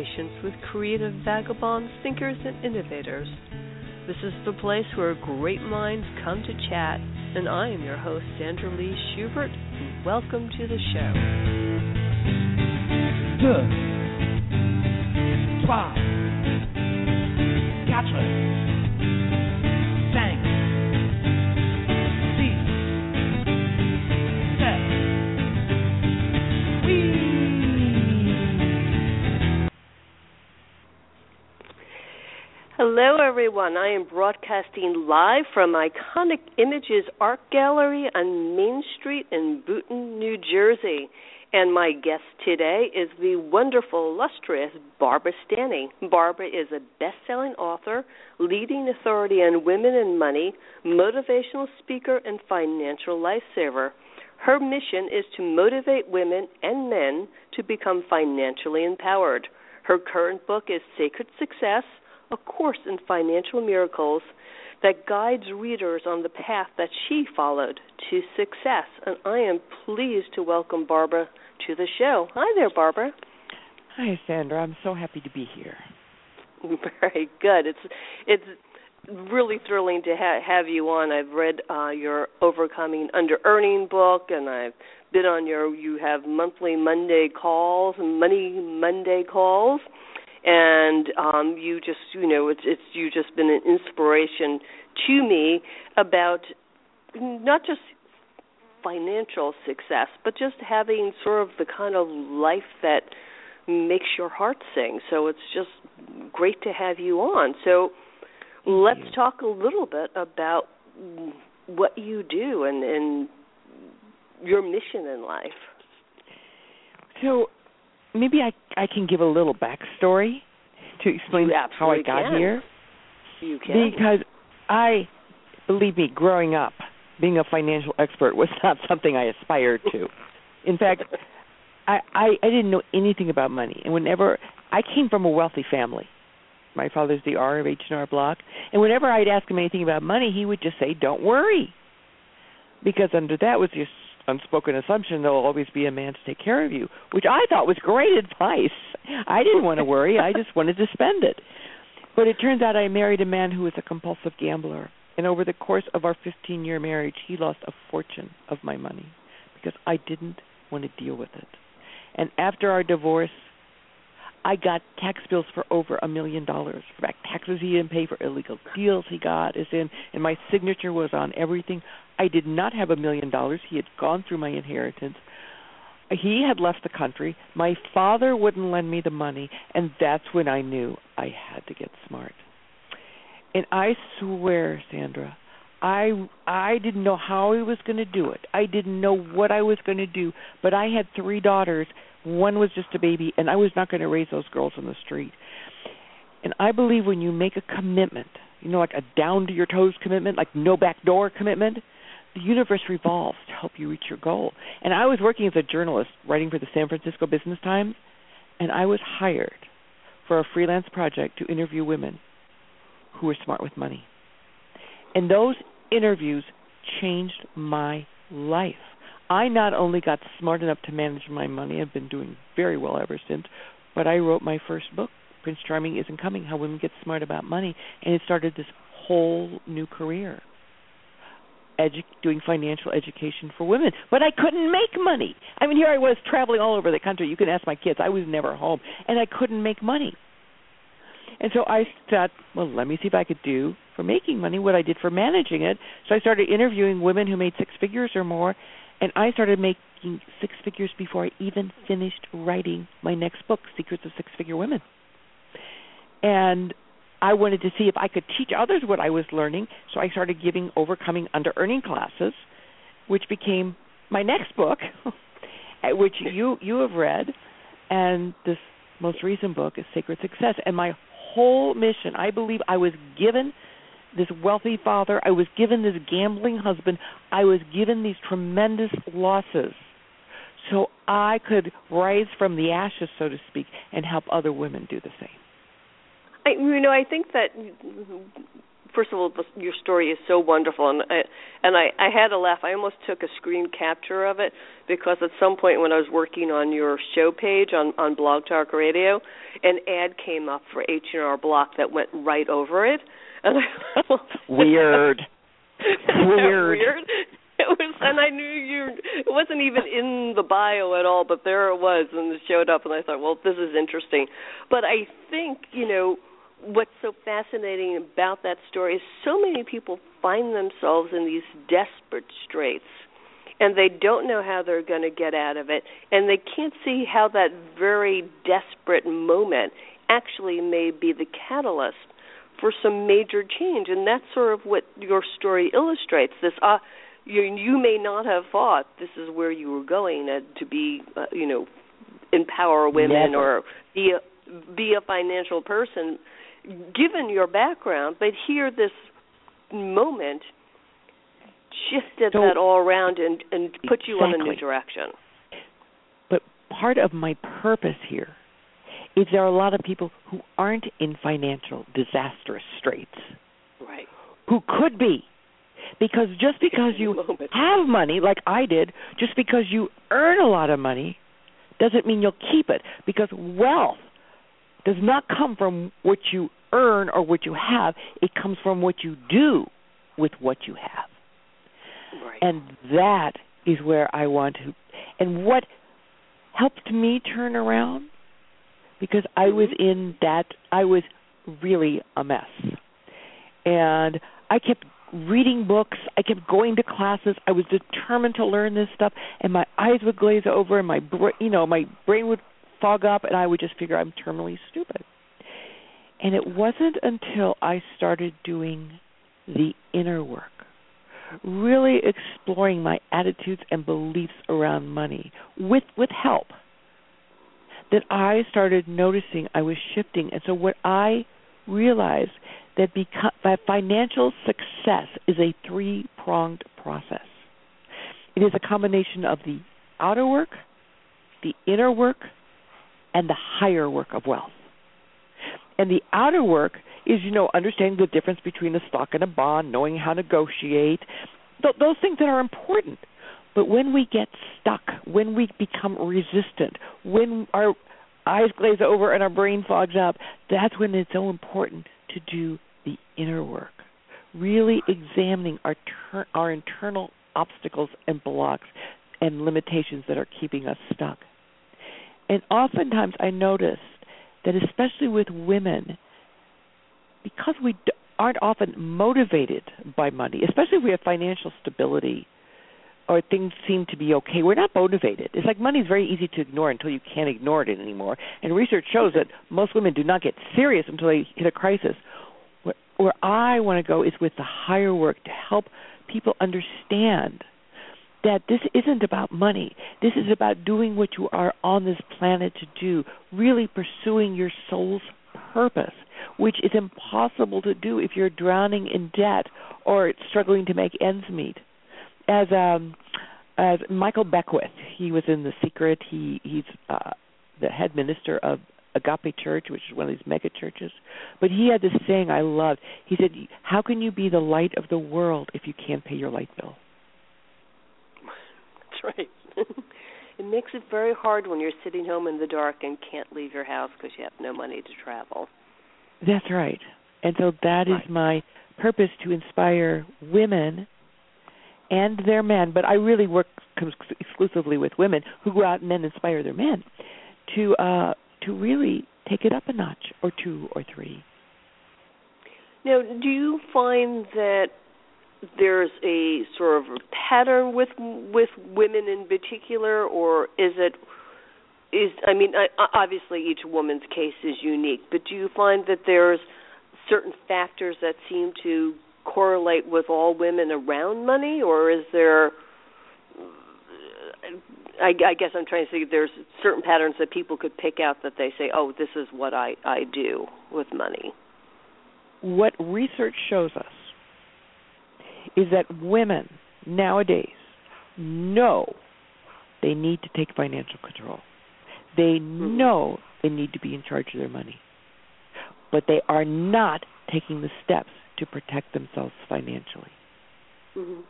conversations with creative vagabonds, thinkers, and innovators. This is the place where great minds come to chat, and I am your host, Sandra Lee Schubert, welcome to the show. Deux, trois, quatre, Hello, everyone. I am broadcasting live from Iconic Images Art Gallery on Main Street in Boonton, New Jersey. And my guest today is the wonderful, illustrious Barbara Stanny. Barbara is a best selling author, leading authority on women and money, motivational speaker, and financial lifesaver. Her mission is to motivate women and men to become financially empowered. Her current book is Sacred Success A Course in Financial Miracles that guides readers on the path that she followed to success. And I am pleased to welcome Barbara to the show. Hi there, Barbara. Hi, Sandra. I'm so happy to be here. Very good. It's it's really thrilling to ha- have you on. I've read uh, your Overcoming Under Earning book, and I've been on your. You have monthly Monday calls, and Money Monday calls, and um, you just you know it's it's you just been an inspiration to me about not just financial success, but just having sort of the kind of life that makes your heart sing. So it's just great to have you on. So let's you. talk a little bit about what you do and, and your mission in life. So maybe I I can give a little backstory to explain how I got can. here. You can. Because I believe me, growing up, being a financial expert was not something I aspired to. In fact, I, I I didn't know anything about money, and whenever I came from a wealthy family, my father's the R of H and R Block, and whenever I'd ask him anything about money, he would just say, "Don't worry," because under that was this unspoken assumption there'll always be a man to take care of you, which I thought was great advice. I didn't want to worry; I just wanted to spend it. But it turns out I married a man who was a compulsive gambler, and over the course of our 15-year marriage, he lost a fortune of my money because I didn't want to deal with it. And after our divorce, I got tax bills for over a million dollars for back taxes he didn't pay for illegal deals he got is in, and my signature was on everything. I did not have a million dollars. He had gone through my inheritance. He had left the country. My father wouldn't lend me the money, and that's when I knew I had to get smart. And I swear, Sandra, I I didn't know how I was going to do it. I didn't know what I was going to do, but I had three daughters. One was just a baby, and I was not going to raise those girls on the street. And I believe when you make a commitment, you know, like a down to your toes commitment, like no back door commitment, the universe revolves to help you reach your goal. And I was working as a journalist writing for the San Francisco Business Times, and I was hired for a freelance project to interview women who were smart with money. And those interviews changed my life. I not only got smart enough to manage my money, I've been doing very well ever since, but I wrote my first book, Prince Charming Isn't Coming How Women Get Smart About Money, and it started this whole new career. Edu- doing financial education for women, but I couldn't make money. I mean, here I was traveling all over the country. You can ask my kids. I was never home, and I couldn't make money. And so I thought, well, let me see if I could do for making money what I did for managing it. So I started interviewing women who made six figures or more, and I started making six figures before I even finished writing my next book, Secrets of Six Figure Women. And I wanted to see if I could teach others what I was learning, so I started giving overcoming under earning classes, which became my next book, which you you have read, and this most recent book is Sacred Success. And my whole mission, I believe, I was given this wealthy father, I was given this gambling husband, I was given these tremendous losses, so I could rise from the ashes, so to speak, and help other women do the same. I, you know, I think that first of all, your story is so wonderful, and I, and I, I had a laugh. I almost took a screen capture of it because at some point when I was working on your show page on on Blog Talk Radio, an ad came up for H and R Block that went right over it, and I weird, weird. weird. It was, and I knew you. It wasn't even in the bio at all, but there it was, and it showed up, and I thought, well, this is interesting. But I think you know what's so fascinating about that story is so many people find themselves in these desperate straits and they don't know how they're going to get out of it and they can't see how that very desperate moment actually may be the catalyst for some major change and that's sort of what your story illustrates this uh you you may not have thought this is where you were going uh, to be uh, you know empower women Never. or be a be a financial person given your background, but here this moment shifted so, that all around and and put you exactly. on a new direction. But part of my purpose here is there are a lot of people who aren't in financial disastrous straits. Right. Who could be. Because just because you have money, like I did, just because you earn a lot of money, doesn't mean you'll keep it. Because wealth does not come from what you earn or what you have. It comes from what you do with what you have. Right. And that is where I want to. And what helped me turn around because I was Mm-hmm. in that I was really a mess. And I kept reading books, I kept going to classes. I was determined to learn this stuff and my eyes would glaze over and my br- you know, my brain would fog up and I would just figure I'm terminally stupid. And it wasn't until I started doing the inner work, really exploring my attitudes and beliefs around money with with help, that I started noticing I was shifting. And so what I realized that beca- that financial success is a three-pronged process. It is a combination of the outer work, the inner work, and the higher work of wealth. And the outer work is, you know, understanding the difference between a stock and a bond, knowing how to negotiate, th- those things that are important. But when we get stuck, when we become resistant, when our eyes glaze over and our brain fogs up, that's when it's so important to do the inner work. Really examining our ter- our internal obstacles and blocks and limitations that are keeping us stuck. And oftentimes I notice that especially with women, because we aren't often motivated by money, especially if we have financial stability or things seem to be okay, we're not motivated. It's like money is very easy to ignore until you can't ignore it anymore. And research shows that most women do not get serious until they hit a crisis. Where, where I want to go is with the higher work to help people understand that this isn't about money. This is about doing what you are on this planet to do, really pursuing your soul's purpose, which is impossible to do if you're drowning in debt or struggling to make ends meet. As um as Michael Beckwith, he was in The Secret. He he's uh the head minister of Agape Church, which is one of these mega churches. But he had this saying I loved. He said, "How can you be the light of the world if you can't pay your light bill?" That's right. it makes it very hard when you're sitting home in the dark and can't leave your house because you have no money to travel. That's right. And so that right. is my purpose to inspire women and their men, but I really work exclusively with women who go out and then inspire their men to uh to really take it up a notch or two or three. Now, do you find that there's a sort of pattern with with women in particular, or is it is I mean I, obviously each woman's case is unique, but do you find that there's certain factors that seem to correlate with all women around money, or is there? I, I guess I'm trying to say there's certain patterns that people could pick out that they say, "Oh, this is what I I do with money." What research shows us is that women nowadays know they need to take financial control. They mm-hmm. know they need to be in charge of their money. But they are not taking the steps to protect themselves financially. Mm-hmm.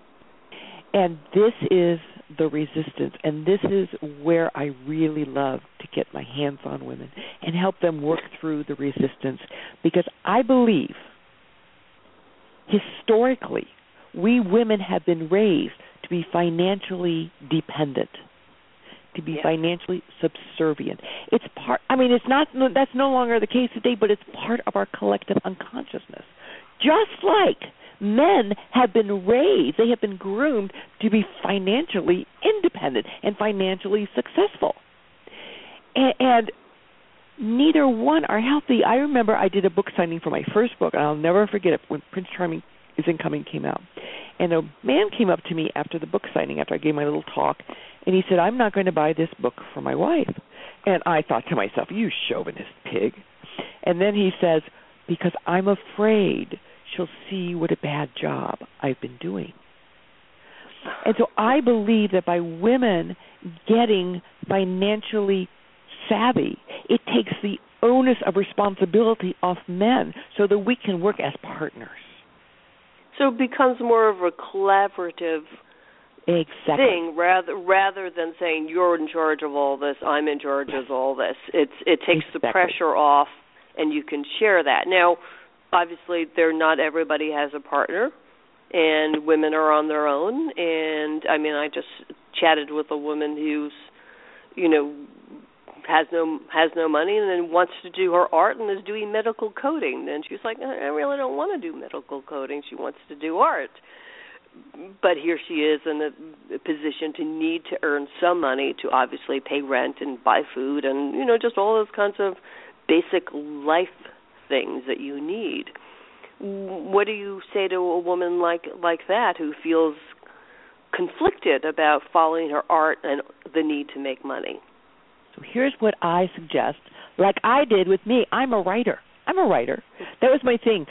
And this is the resistance, and this is where I really love to get my hands on women and help them work through the resistance because I believe historically we women have been raised to be financially dependent to be yeah. financially subservient. It's part I mean it's not that's no longer the case today, but it's part of our collective unconsciousness. Just like men have been raised, they have been groomed to be financially independent and financially successful. And, and neither one are healthy. I remember I did a book signing for my first book, and I'll never forget it when Prince Charming Isn't Coming came out. And a man came up to me after the book signing, after I gave my little talk, and he said, I'm not going to buy this book for my wife. And I thought to myself, you chauvinist pig. And then he says, because I'm afraid she'll see what a bad job I've been doing. And so I believe that by women getting financially savvy, it takes the onus of responsibility off men so that we can work as partners. So it becomes more of a collaborative exactly. thing rather rather than saying you're in charge of all this, I'm in charge of all this. It's it takes exactly. the pressure off and you can share that. Now, obviously they're not everybody has a partner and women are on their own and I mean I just chatted with a woman who's you know has no has no money and then wants to do her art and is doing medical coding and she's like I really don't want to do medical coding. She wants to do art. But here she is in a, a position to need to earn some money to obviously pay rent and buy food and you know just all those kinds of basic life things that you need. What do you say to a woman like like that who feels conflicted about following her art and the need to make money? So here's what i suggest like i did with me. I'm a writer. I'm a writer. That was my thing.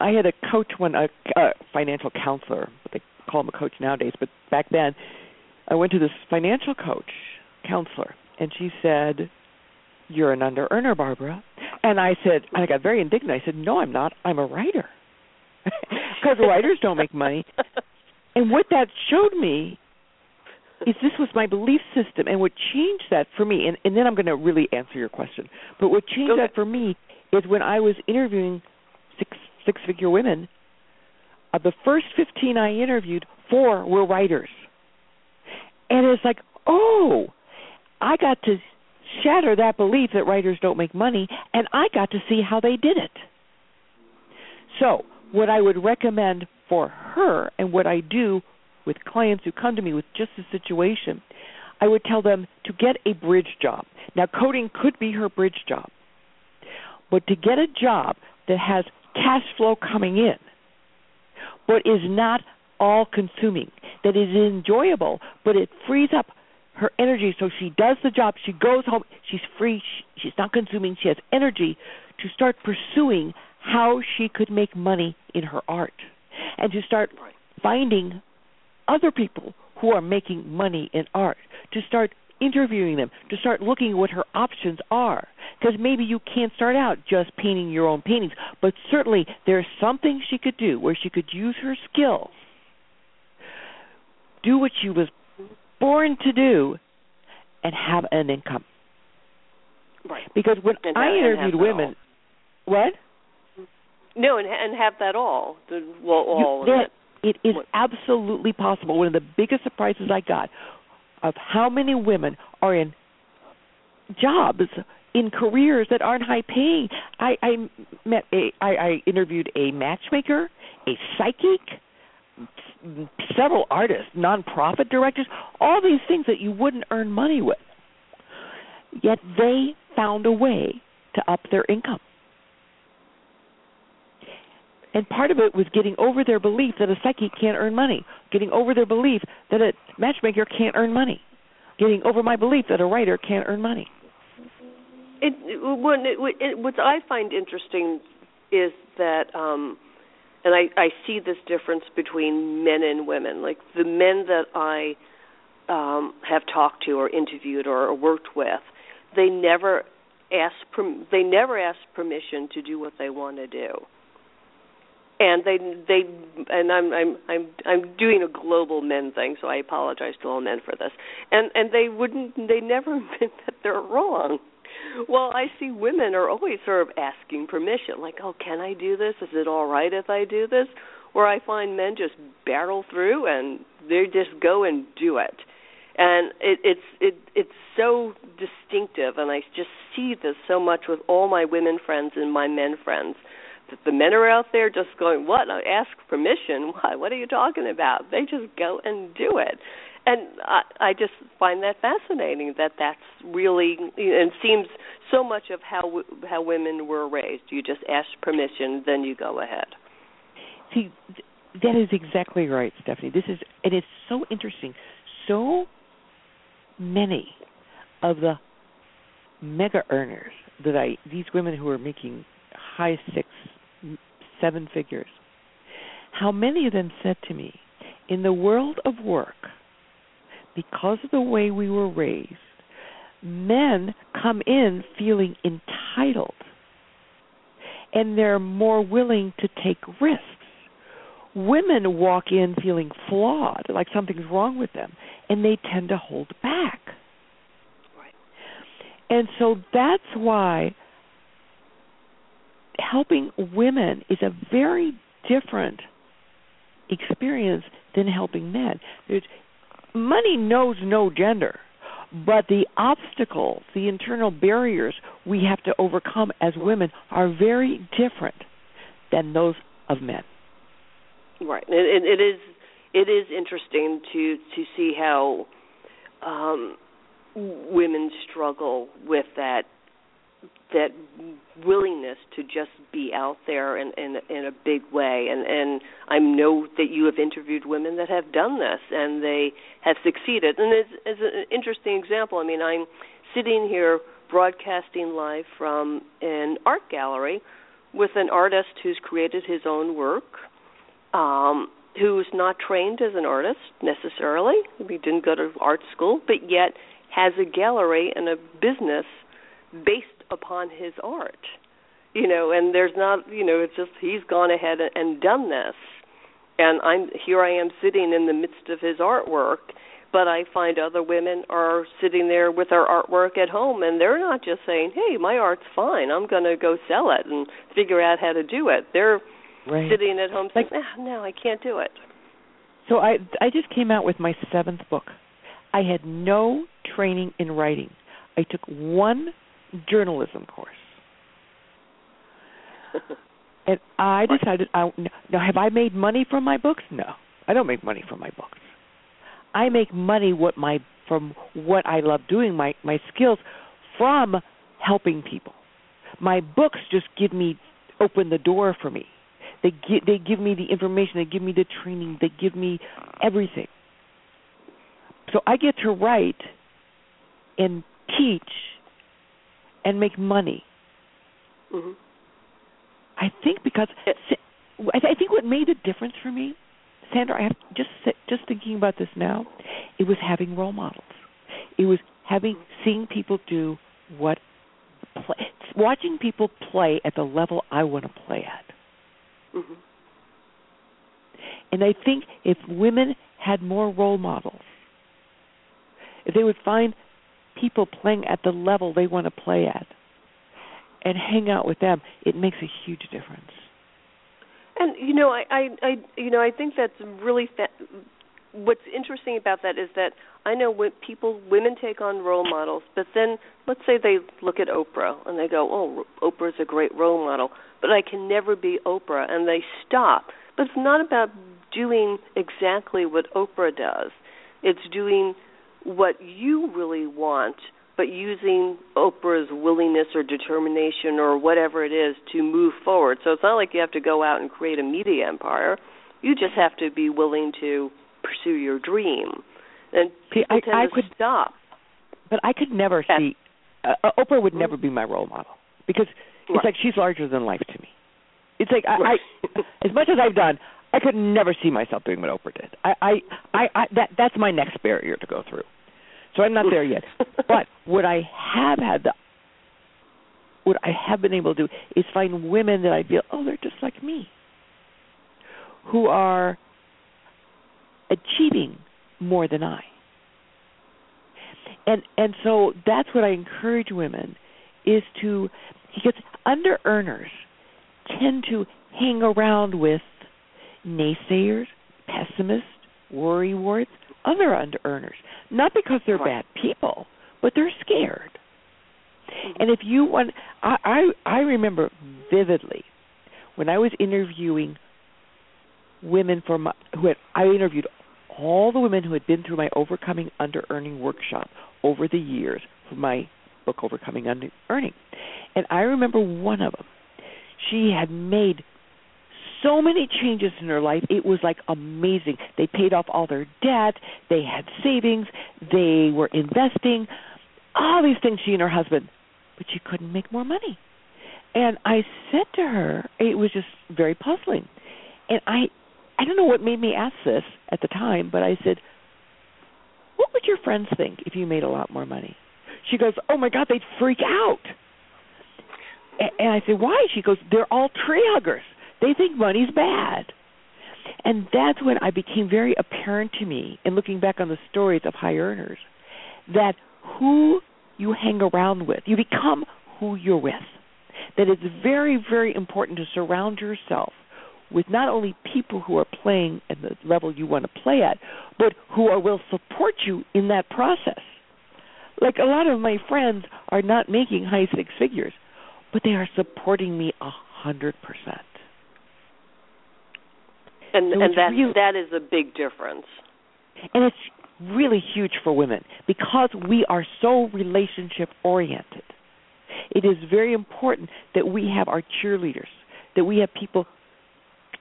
I had a coach when a, a financial counselor, but they call him a coach nowadays. But back then, I went to this financial coach counselor, and she said, "You're an under earner, Barbara." And I said, and I got very indignant. I said, "No, I'm not. I'm a writer, because writers don't make money." And what that showed me is this was my belief system, and what changed that for me, and, and then I'm going to really answer your question. But what changed okay. that for me is when I was interviewing six six figure women, of the first 15 I interviewed, four were writers. And it's like, oh, I got to shatter that belief that writers don't make money, and I got to see how they did it. So, what I would recommend for her and what I do with clients who come to me with just a situation, I would tell them to get a bridge job. Now, coding could be her bridge job, but to get a job that has cash flow coming in, but is not all consuming, that is enjoyable, but it frees up her energy so she does the job, she goes home, she's free, she, she's not consuming, she has energy to start pursuing how she could make money in her art and to start finding other people who are making money in art, to start interviewing them, to start looking at what her options are. Because maybe you can't start out just painting your own paintings, but certainly there's something she could do where she could use her skill, do what she was born to do, and have an income. Right. Because when and I interviewed women, all. what? No, and and have that all. The, well, all you, that, it. it is what? absolutely possible. One of the biggest surprises I got of how many women are in jobs in careers that aren't high paying. I, I met a I, I interviewed a matchmaker, a psychic, several artists, nonprofit directors, all these things that you wouldn't earn money with. Yet they found a way to up their income. And part of it was getting over their belief that a psychic can't earn money, getting over their belief that a matchmaker can't earn money, getting over my belief that a writer can't earn money. It, what, it, what I find interesting is that, um, and I, I see this difference between men and women. Like the men that I um, have talked to or interviewed or worked with, they never ask they never ask permission to do what they want to do. and they they and I'm I'm I'm I'm doing a global men thing, so I apologize to all men for this. And and they wouldn't they never admit that they're wrong. Well, I see women are always sort of asking permission, like, "Oh, can I do this? Is it all right if I do this?" Where I find men just barrel through and they just go and do it. And it, it's it it's so distinctive, and I just see this so much with all my women friends and my men friends That the men are out there just going, "What? I ask permission? What? What are you talking about?" They just go and do it, and I, I just find that fascinating. That that's really and seems so much of how how women were raised. You just ask permission, then you go ahead. See, that is exactly right, Stephanie. This is it is so interesting. So many of the mega earners that I these women who are making high six seven figures. How many of them said to me, in the world of work, because of the way we were raised, men come in feeling entitled and they're more willing to take risks. Women walk in feeling flawed, like something's wrong with them, and they tend to hold back. Right. And so that's why helping women is a very different experience than helping men. There's, money knows no gender, but the obstacles, the internal barriers we have to overcome as women are very different than those of men. Right. It, it is it is interesting to to see how um, women struggle with that that willingness to just be out there in in, in a big way. And and I know that you have interviewed women that have done this and they have succeeded. And it's, it's an interesting example I mean I'm sitting here broadcasting live from an art gallery with an artist who's created his own work um who's not trained as an artist necessarily. He didn't go to art school but yet has a gallery and a business based upon his art you know and there's not you know it's just he's gone ahead and done this. And i'm here i am sitting in the midst of his artwork but i find other women are sitting there with their artwork at home and they're not just saying hey my art's fine. I'm going to go sell it and figure out how to do it. They're right. sitting at home saying ah, no i can't do it. So i i just came out with my seventh book. I had no training in writing. I took one journalism course. and I decided, I, now have I made money from my books? No, I don't make money from my books. I make money what my from what I love doing, my my skills from helping people. My books just give me open the door for me. They give they give me the information, they give me the training, they give me everything. So I get to write and teach and make money. Mm-hmm. I think because I think what made a difference for me, Sandra, I have just just thinking about this now, it was having role models. It was having seeing people do what play, watching people play at the level I want to play at. Mm-hmm. And I think if women had more role models, if they would find people playing at the level they want to play at and hang out with them, it makes a huge difference. And you know, I, I, I you know, I think that's really fa- what's interesting about that is that I know when people, women take on role models, but then let's say they look at Oprah and they go, "Oh, Oprah's a great role model," but I can never be Oprah, and they stop. But it's not about doing exactly what Oprah does. It's doing what you really want, but using Oprah's willingness or determination or whatever it is to move forward. So it's not like you have to go out and create a media empire. You just have to be willing to pursue your dream. And people I, tend I to could, stop. But I could never see uh, uh, Oprah would never be my role model because it's right. like she's larger than life to me. It's like I, I as much as I've done, I could never see myself doing what Oprah did. I, I, I, I that that's my next barrier to go through. So I'm not there yet. but what I have had the what I have been able to do is find women that I feel, oh, they're just like me. who are achieving more than I. And and so that's what I encourage women is to because under earners tend to hang around with naysayers, pessimists, worrywarts, other under earners. Not because they're bad people, but they're scared. Mm-hmm. And if you want I, I I remember vividly when I was interviewing women for my, who had I interviewed all the women who had been through my overcoming under earning workshop over the years for my book overcoming under earning. And I remember one of them. She had made so many changes in her life. It was like amazing. They paid off all their debt, they had savings, they were investing, all these things she and her husband, but she couldn't make more money. And I said to her, it was just very puzzling. And I I don't know what made me ask this at the time, but I said, "What would your friends think if you made a lot more money?" She goes, "Oh my God, they'd freak out." And I said, "Why?" She goes, "They're all tree huggers. They think money's bad." And that's when I became very apparent to me, in looking back on the stories of high earners, that who you hang around with, you become who you're with. That it's very, very important to surround yourself with not only people who are playing at the level you want to play at, but who are, will support you in that process. Like a lot of my friends are not making high six figures, but they are supporting me a hundred percent. And So and that real- that is a big difference. And it's really huge for women because we are so relationship oriented. It is very important that we have our cheerleaders, that we have people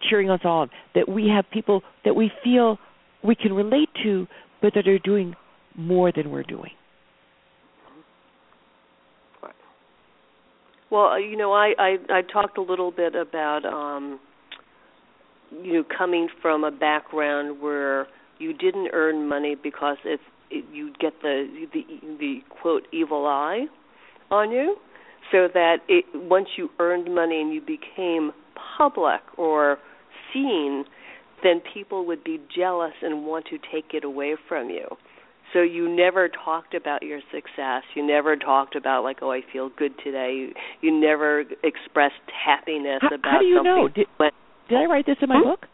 cheering us on, that we have people that we feel we can relate to, but that are doing more than we're doing. Well, uh, you know, I I, I talked a little bit about um, you know coming from a background where you didn't earn money because if it, you'd get the the the quote evil eye on you, so that it once you earned money and you became public or seen, then people would be jealous and want to take it away from you. So you never talked about your success. You never talked about like, oh, I feel good today. You, you never expressed happiness How, about how do you something. know? Did, did I write this in my Hmm? book?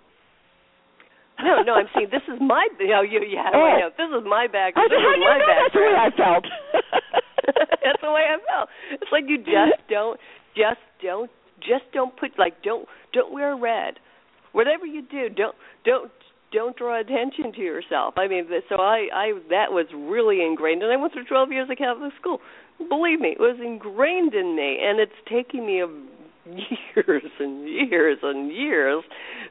no, no, I'm saying this is my. You know, you, yeah, Oh. Know. This is my. How, This is you my know that's the way I felt? That's the way I felt. It's like you just don't, just don't, just don't put like don't don't wear red. Whatever you do, don't don't don't draw attention to yourself. I mean, so I I that was really ingrained, and I went through 12 years of Catholic school. Believe me, it was ingrained in me, and it's taking me a years and years and years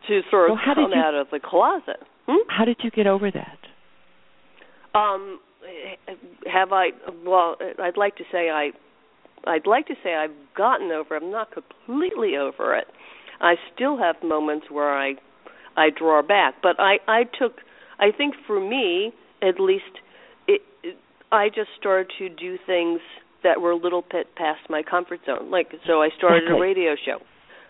to sort of how come you- out of the closet. Hmm? How did you get over that? Um, have I? Well, I'd like to say I. I'd like to say I've gotten over. it. I'm not completely over it. I still have moments where I, I draw back. But I, I took. I think for me, at least, it, it. I just started to do things that were a little bit past my comfort zone. Like, so I started Exactly. a radio show.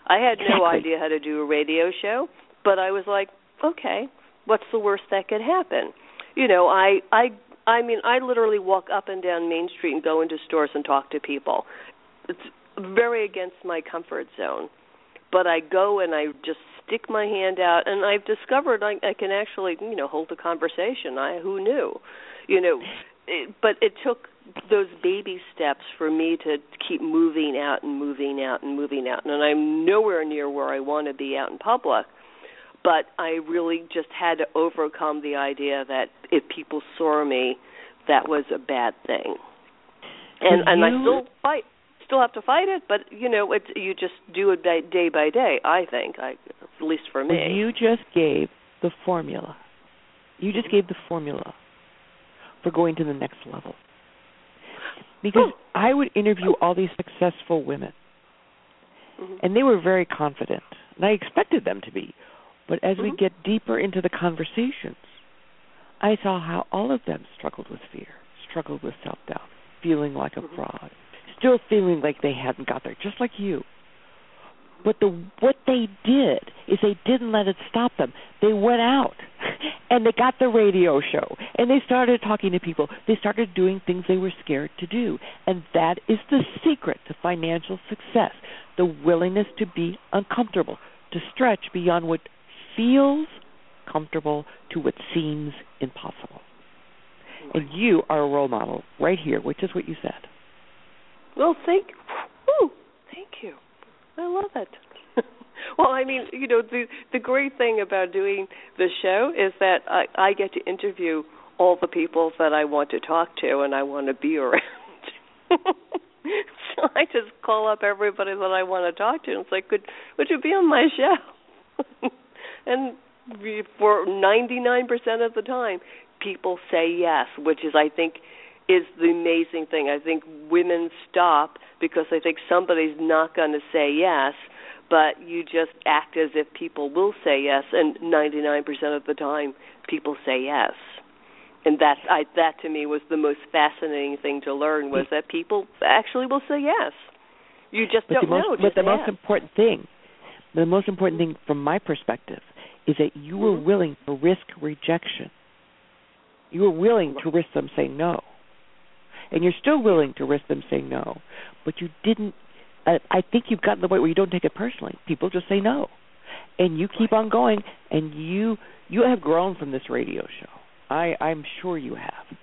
I had no idea how to do a radio show, but I was like, okay, what's the worst that could happen? you know i i i mean i literally walk up and down main street and go into stores and talk to people it's very against my comfort zone but i go and i just stick my hand out and i've discovered i i can actually you know hold a conversation i who knew you know it, but it took those baby steps for me to keep moving out and moving out and moving out and i'm nowhere near where i want to be out in public but I really just had to overcome the idea that if people saw me, that was a bad thing. And and I still fight, still have to fight it, but you know, it's you just do it day, day by day. I think, I at least for me. Well, you just gave the formula. You just gave the formula for going to the next level. Because I would interview all these successful women, Mhm. and they were very confident, and I expected them to be. But as we Mhm. get deeper into the conversations, I saw how all of them struggled with fear, struggled with self doubt, feeling like a Mhm. fraud, still feeling like they hadn't got there, just like you. But the what they did, is they didn't let it stop them. They went out and they got the radio show and they started talking to people. They started doing things they were scared to do. And that is the secret to financial success the willingness to be uncomfortable, to stretch beyond what feels comfortable to what seems impossible. And you are a role model right here, which is what you said. Well, thank, whew, thank you. I love it. well, I mean, you know, the the great thing about doing the show is that I, I get to interview all the people that I want to talk to and I want to be around. so I just call up everybody that I want to talk to and it's like, "Could would you be on my show?" and for 99% of the time, people say yes, which is I think is the amazing thing. I think women stop because they think somebody's not going to say yes, but you just act as if people will say yes, and 99% of the time, people say yes. And that I that to me was the most fascinating thing to learn was that people actually will say yes. You just but don't most, know. But the yes. most important thing, the most important thing from my perspective, is that you were mm-hmm. willing to risk rejection. You were willing to risk them saying no and you're still willing to risk them saying no, but you didn't. I, I think you've gotten the way where you don't take it personally. People just say no, and you keep on going, and you you have grown from this radio show. I I'm sure you have.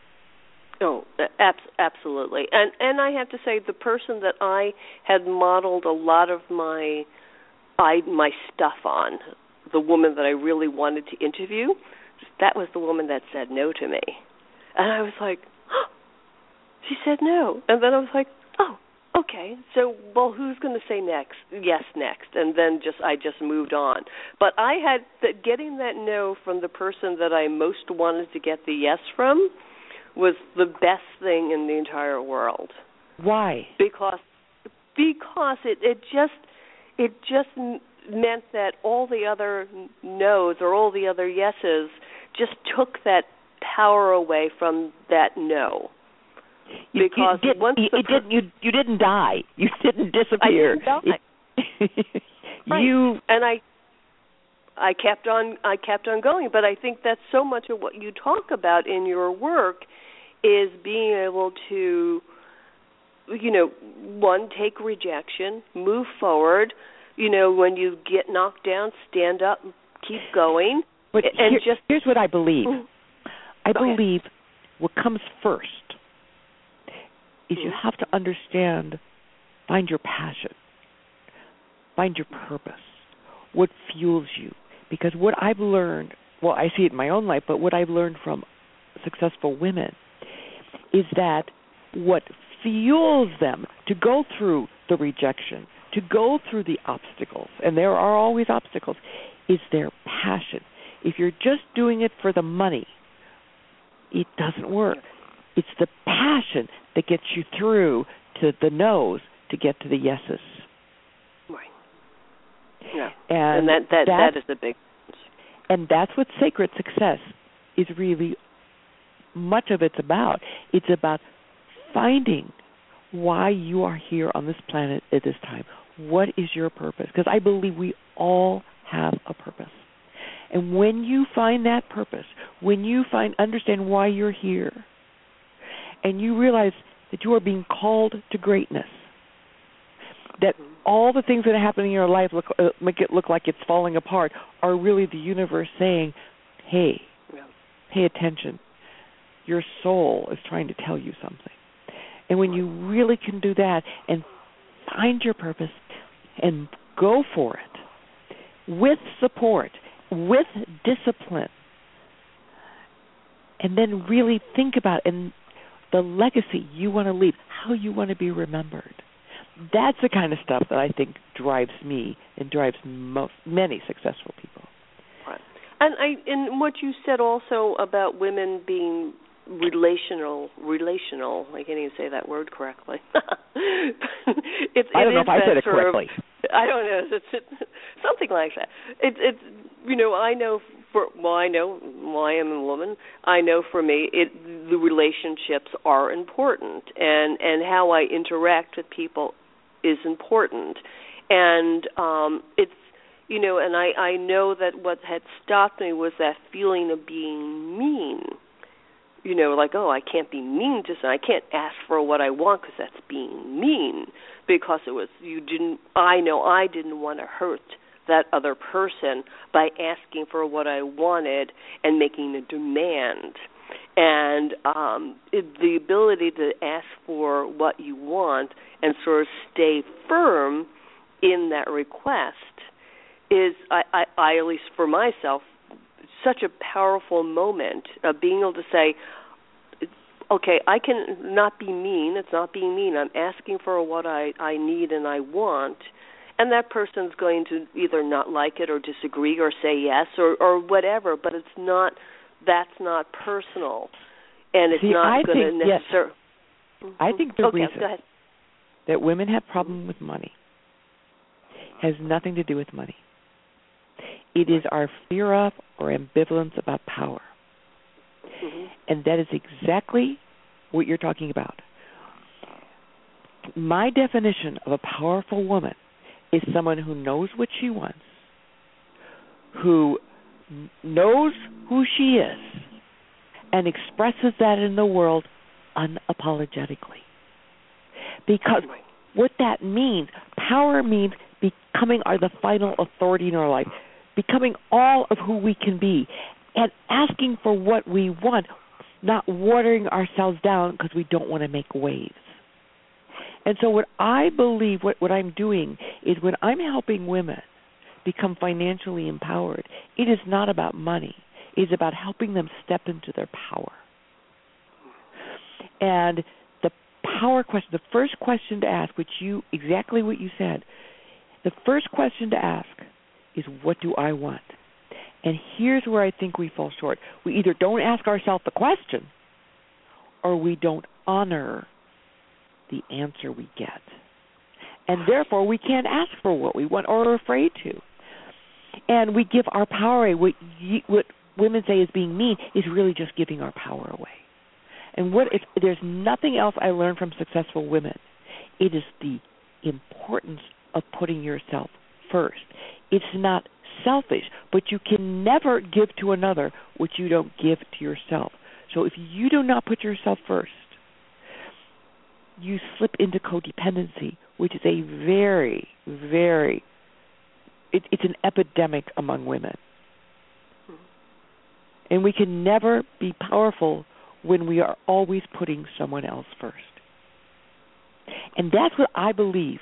Oh, absolutely. And and I have to say the person that I had modeled a lot of my I my stuff on, the woman that I really wanted to interview, that was the woman that said no to me. And I was like, she said no. And then I was like, oh, okay. So, well, who's going to say next? Yes, next. And then just I just moved on. But I had that getting that no from the person that I most wanted to get the yes from was the best thing in the entire world. Why? Because because it it just it just meant that all the other no's or all the other yeses just took that power away from that no because you did, once you, per- didn't you you didn't die. You didn't disappear. I didn't die. right. You and I I kept on I kept on going, but I think that's so much of what you talk about in your work is being able to you know, one take rejection, move forward, you know, when you get knocked down, stand up, keep going. But and here, just here's what I believe. Mm. I Go ahead. believe what comes first is you have to understand, find your passion, find your purpose, what fuels you. Because what I've learned, well, I see it in my own life, but what I've learned from successful women is that what fuels them to go through the rejection, to go through the obstacles, and there are always obstacles, is their passion. If you're just doing it for the money, it doesn't work. It's the passion that gets you through to the no's to get to the yeses. Right. Yeah. And, And, that that that's, that is the big and that's what sacred success is really much of it's about. It's about finding why you are here on this planet at this time. What is your purpose? Because I believe we all have a purpose. And when you find that purpose, when you find understand why you're here, and you realize that you are being called to greatness, that all the things that are happening in your life look, uh, make it look like it's falling apart are really the universe saying, "Hey, Yeah. pay attention. Your soul is trying to tell you something." And when you really can do that and find your purpose and go for it with support, with discipline, and then really think about and the legacy you want to leave, how you want to be remembered. That's the kind of stuff that I think drives me and drives most, many successful people. Right. And I and what you said also about women being relational relational I can't even say that word correctly. it's I don't know if I said it sort of- correctly. I don't know. It's, it's something like that. It's it's you know I know for well I know well I am a woman. I know for me it the relationships are important and and how I interact with people is important and um it's you know, and I I know that what had stopped me was that feeling of being mean. You know, like oh, I can't be mean to someone. I can't ask for what I want because that's being mean. Because it was you didn't. I know I didn't want to hurt that other person by asking for what I wanted and making a demand. And um, it, the ability to ask for what you want and sort of stay firm in that request is, I, I, I at least for myself, such a powerful moment of being able to say, okay, I can not be mean. It's not being mean. I'm asking for what I I need and I want, and that person's going to either not like it or disagree or say yes or or whatever. But it's not. That's not personal, and it's See, not going to necessarily. Yes. I think the okay, reason that women have problem with money has nothing to do with money. It is our fear of or ambivalence about power. Mm-hmm. And that is exactly what you're talking about. My definition of a powerful woman is someone who knows what she wants, who knows who she is, and expresses that in the world unapologetically. Because what that means, power means becoming our the final authority in our life, becoming all of who we can be, and asking for what we want, not watering ourselves down because we don't want to make waves. And so, what I believe, what, what I'm doing is when I'm helping women become financially empowered, it is not about money. It is about helping them step into their power. And the power question, the first question to ask, which you, exactly what you said, the first question to ask is, What do I want? And here's where I think we fall short. We either don't ask ourselves the question or we don't honor the answer we get. And therefore, we can't ask for what we want or are afraid to. And we give our power away. What, what women say is being mean is really just giving our power away. And what if there's nothing else I learned from successful women? It is the importance of putting yourself first. It's not selfish, but you can never give to another what you don't give to yourself. So if you do not put yourself first, you slip into codependency, which is a very, very it, it's an epidemic among women. Hmm. And we can never be powerful when we are always putting someone else first. And that's what I believe.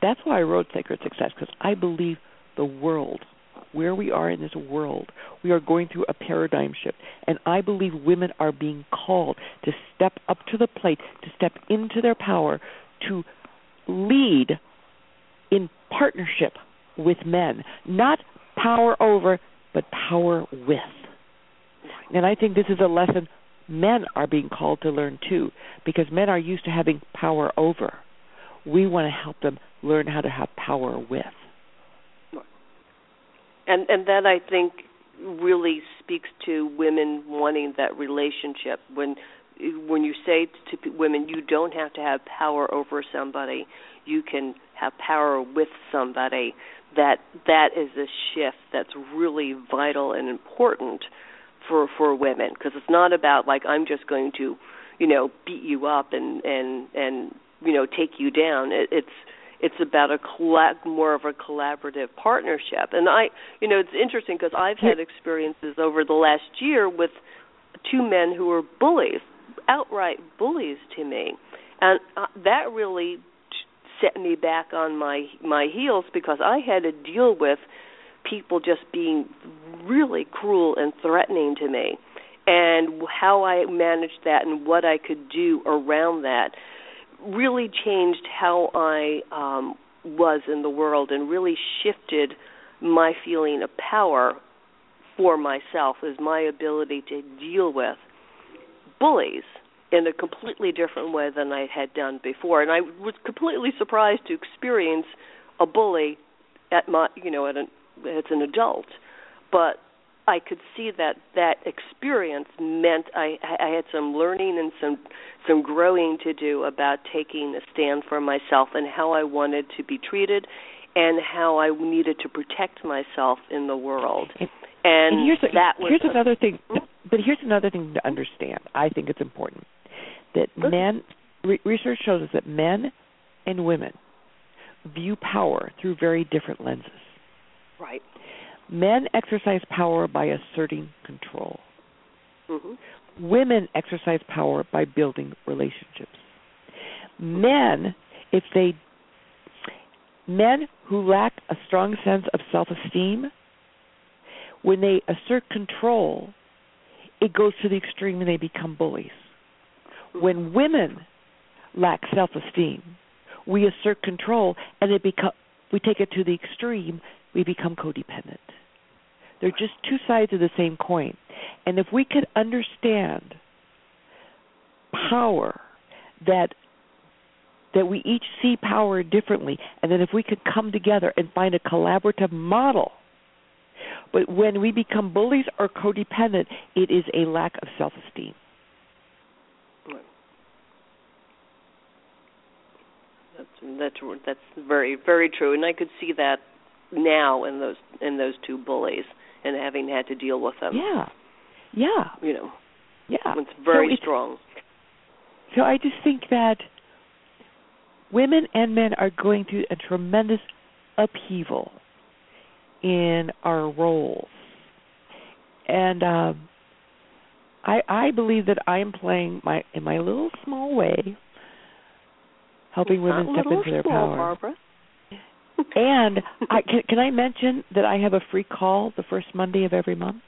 That's why I wrote Sacred Success, because I believe the world, where we are in this world, we are going through a paradigm shift. And I believe women are being called to step up to the plate, to step into their power, to lead in partnership with men, not power over, but power with. And I think this is a lesson men are being called to learn too, because men are used to having power over. We want to help them learn how to have power with. And and that I think really speaks to women wanting that relationship. When when you say to women you don't have to have power over somebody. You can have power with somebody. That that is a shift that's really vital and important for for women. Because it's not about like I'm just going to you know beat you up and and and you know take you down. It, it's it's about a collab, more of a collaborative partnership. And i you know it's interesting because i've had experiences over the last year with two men who were bullies outright bullies to me. And uh, that really set me back on my my heels because I had to deal with people just being really cruel and threatening to me. And how I managed that and what I could do around that really changed how I um was in the world and really shifted my feeling of power for myself is my ability to deal with bullies in a completely different way than I had done before. And I was completely surprised to experience a bully at my, you know, at an as an adult. But I could see that that experience meant I I had some learning and some some growing to do about taking a stand for myself and how I wanted to be treated and how I needed to protect myself in the world. And, and, here's, a, that was here's a, another thing, hmm? but here's another thing to understand. I think it's important that men re- research shows us that men and women view power through very different lenses. right. Men exercise power by asserting control. hmm Women exercise power by building relationships. Men, if they men who lack a strong sense of self-esteem, when they assert control, it goes to the extreme and they become bullies. When women lack self-esteem, we assert control and it become we take it to the extreme, we become codependent. They're just two sides of the same coin. And if we could understand power that that we each see power differently and then if we could come together and find a collaborative model but when we become bullies or codependent it is a lack of self-esteem. That's that's that's very very true, and I could see that now in those in those two bullies and having had to deal with them. yeah yeah You know, yeah it's very so it's, strong. so i just think that women and men are going through a tremendous upheaval in our roles and um i i believe that i am playing my in my little small way helping women step into their small, power Barbara. and I can, can I mention that I have a free call the first Monday of every month?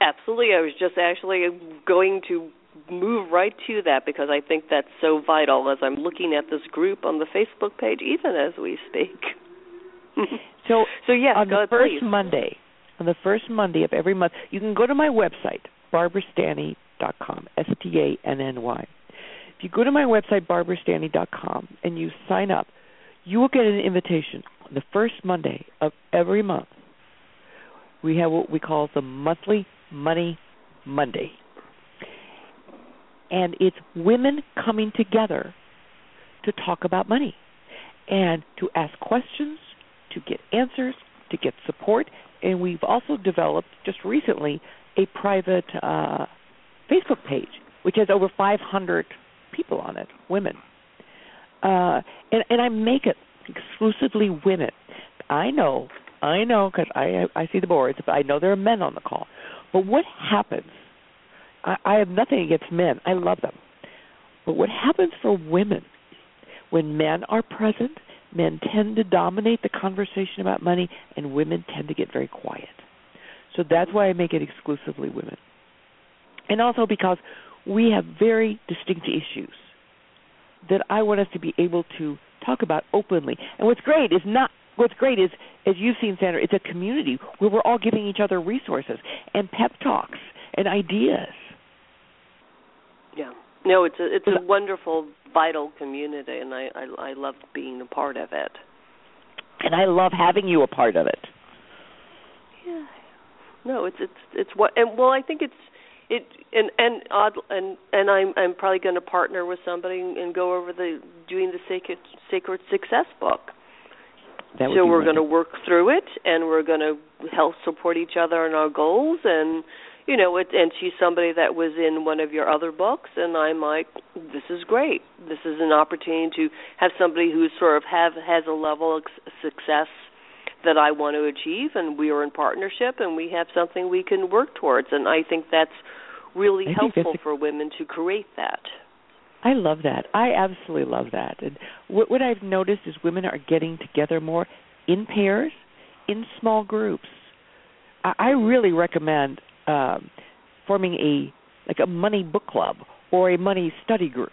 Absolutely, I was just actually going to move right to that because I think that's so vital as I'm looking at this group on the Facebook page, even as we speak. So so yes, on the first please. Monday, on the first Monday of every month, you can go to my website, barbarastanny.com, S-T-A-N-N-Y. If you go to my website, barbarastanny.com, and you sign up, you will get an invitation on the first Monday of every month. We have what we call the monthly Money Monday. And it's women coming together to talk about money and to ask questions, to get answers, to get support. And we've also developed just recently a private uh, Facebook page, which has over 500 people on it, women. Uh, and, and I make it exclusively women. I know, I know, because I I see the boards. But I know there are men on the call. But what happens? I, I have nothing against men. I love them. But what happens for women when men are present? Men tend to dominate the conversation about money, and women tend to get very quiet. So that's why I make it exclusively women. And also because we have very distinct issues that I want us to be able to talk about openly. And what's great is not what's great is as you've seen Sandra, it's a community where we're all giving each other resources and pep talks and ideas. Yeah. No, it's a it's a wonderful, vital community, and I I, I love being a part of it. And I love having you a part of it. Yeah. No, it's it's it's what and well, I think it's it and and odd and and I'm I'm probably going to partner with somebody and go over the doing the sacred sacred success book. That so we're going to work through it and we're going to help support each other in our goals and you know it and she's somebody that was in one of your other books and I'm like this is great. This is an opportunity to have somebody who sort of have has a level of success that I want to achieve and we are in partnership and we have something we can work towards and I think that's really I helpful for women to create that. I love that. I absolutely love that. And what, what I've noticed is women are getting together more in pairs, in small groups. I, I really recommend um, forming a like a money book club or a money study group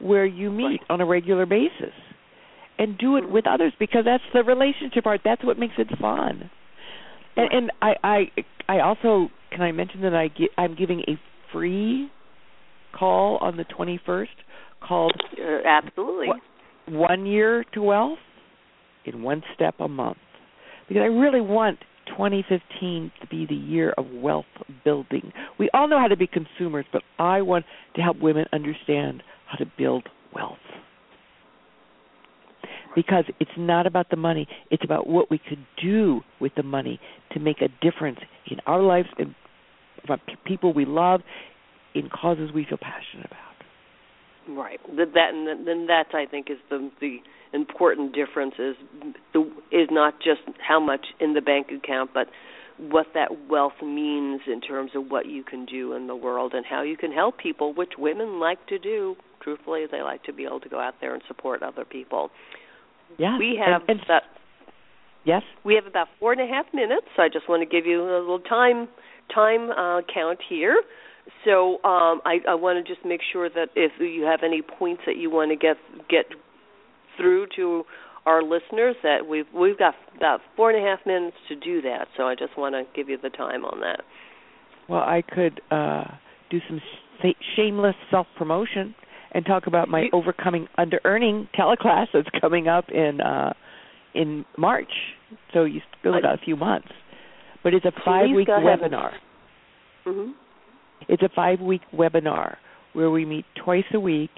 where you meet Right. on a regular basis and do it with others because that's the relationship part. That's what makes it fun. And, and I, I I also can I mention that I gi- I'm giving a free call on the 21st called Uh, absolutely. What- One Year to Wealth in One Step a Month. Because I really want 2015 to be the year of wealth building. We all know how to be consumers, but I want to help women understand how to build wealth. because it's not about the money. It's about what we could do with the money to make a difference in our lives and people we love, in causes we feel passionate about. Right. That, that and then that I think is the the important difference is the is not just how much in the bank account, but what that wealth means in terms of what you can do in the world and how you can help people, which women like to do. Truthfully, they like to be able to go out there and support other people. Yeah, we have and, and that. Yes, we have about four and a half minutes. So I just want to give you a little time time uh, count here. So um, I, I want to just make sure that if you have any points that you want to get get through to our listeners, that we've we've got about four and a half minutes to do that. So I just want to give you the time on that. Well, I could uh, do some shameless self promotion and talk about my you, overcoming under earning teleclass that's coming up in uh, in March. So you still got a few months, but it's a five week webinar. Mm-hmm. It's a five week webinar where we meet twice a week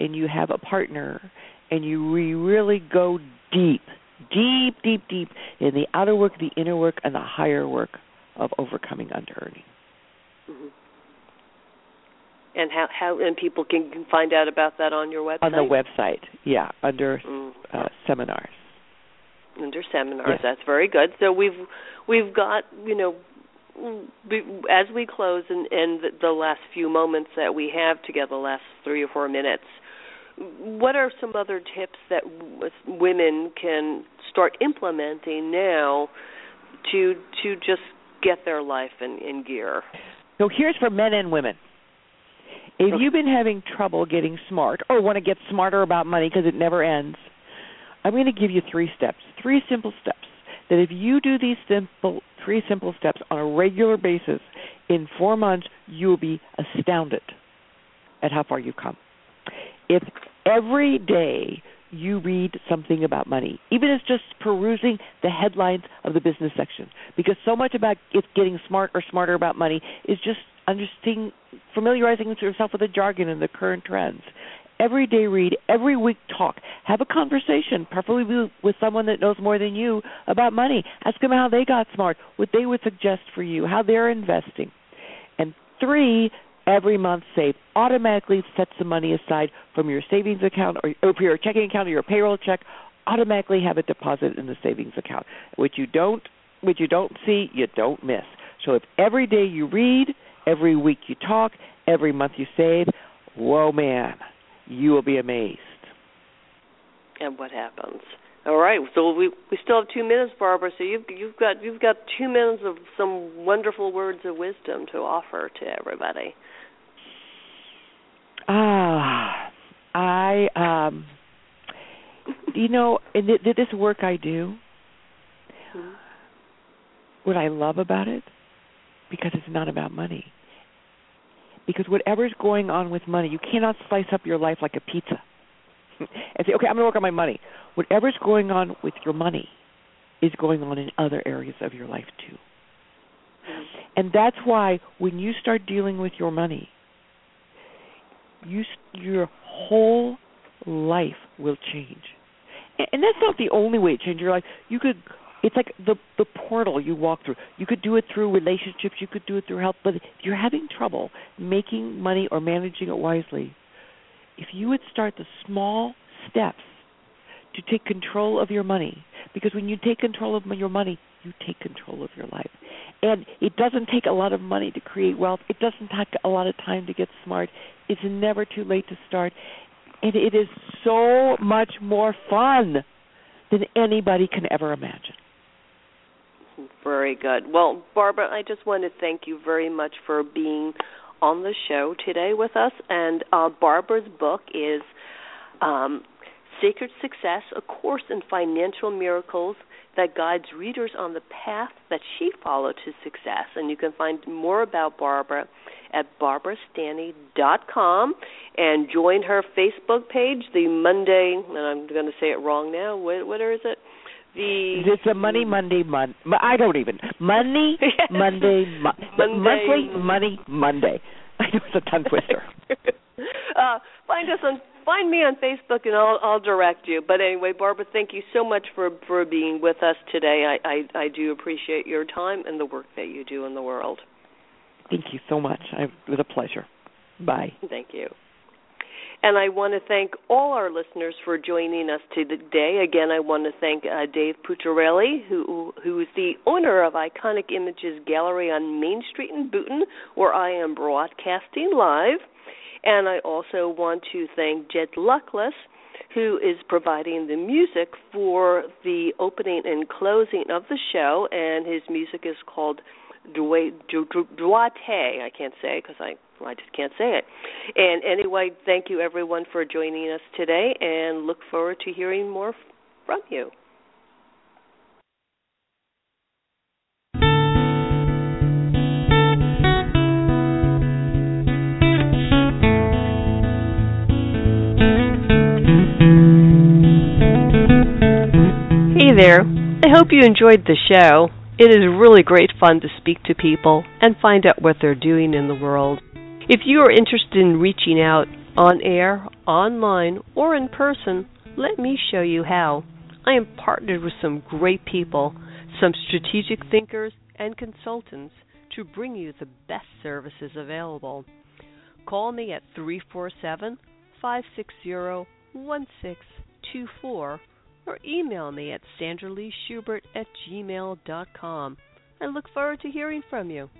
and you have a partner and you we really go deep, deep, deep, deep in the outer work, the inner work, and the higher work of overcoming under earning. Mm-hmm. And how how and people can find out about that on your website. On the website, yeah, under mm. uh, seminars. Under seminars, yes. that's very good. So we've we've got you know as we close and, and the last few moments that we have together, the last three or four minutes, what are some other tips that women can start implementing now to to just get their life in, in gear? So here's for men and women. If you've been having trouble getting smart or want to get smarter about money because it never ends, I'm going to give you three steps, three simple steps that if you do these simple three simple steps on a regular basis in 4 months you will be astounded at how far you've come. If every day you read something about money, even if it's just perusing the headlines of the business section, because so much about it getting smart or smarter about money is just understanding, familiarizing yourself with the jargon and the current trends every day read, every week talk. Have a conversation, preferably with someone that knows more than you about money. Ask them how they got smart, what they would suggest for you, how they're investing. And three, every month save. Automatically set some money aside from your savings account or, or your checking account or your payroll check. Automatically have it deposited in the savings account. Which you don't which you don't see, you don't miss. So if every day you read, every week you talk, every month you save, whoa man, you will be amazed. And what happens? All right, so we we still have two minutes, Barbara. So you've you've got you've got two minutes of some wonderful words of wisdom to offer to everybody. Ah, I um, you know, in this work I do, mm-hmm. what I love about it, because it's not about money because whatever's going on with money, you cannot slice up your life like a pizza and say, okay, I'm going to work on my money. Whatever's going on with your money is going on in other areas of your life too. And that's why when you start dealing with your money, you your whole life will change. And that's not the only way to change your life. You could it's like the the portal you walk through. You could do it through relationships, you could do it through health, but if you're having trouble making money or managing it wisely, if you would start the small steps to take control of your money, because when you take control of your money, you take control of your life. And it doesn't take a lot of money to create wealth. It doesn't take a lot of time to get smart. It's never too late to start. And it is so much more fun than anybody can ever imagine. Very good. Well, Barbara, I just want to thank you very much for being on the show today with us. And uh, Barbara's book is um, Sacred Success A Course in Financial Miracles that guides readers on the path that she followed to success. And you can find more about Barbara at barbarastanny.com and join her Facebook page, the Monday, and I'm going to say it wrong now. What, what is it? The it's a Money Monday month. I don't even Money Monday, Mo- Monday monthly Money Monday. I know it's a tongue twister. uh, find us on find me on Facebook and I'll I'll direct you. But anyway, Barbara, thank you so much for for being with us today. I I, I do appreciate your time and the work that you do in the world. Thank you so much. I, it was a pleasure. Bye. Thank you. And I want to thank all our listeners for joining us today. Again, I want to thank uh, Dave Pucciarelli, who who is the owner of Iconic Images Gallery on Main Street in Boonton, where I am broadcasting live. And I also want to thank Jed Luckless, who is providing the music for the opening and closing of the show. And his music is called Duate. I can't say because I I just can't say it. And anyway, thank you everyone for joining us today, and look forward to hearing more from you. Hey there. I hope you enjoyed the show. It is really great fun to speak to people and find out what they're doing in the world. If you are interested in reaching out on air, online, or in person, let me show you how. I am partnered with some great people, some strategic thinkers, and consultants to bring you the best services available. Call me at 347 560 1624 or email me at sandraleeschubert at gmail.com. I look forward to hearing from you.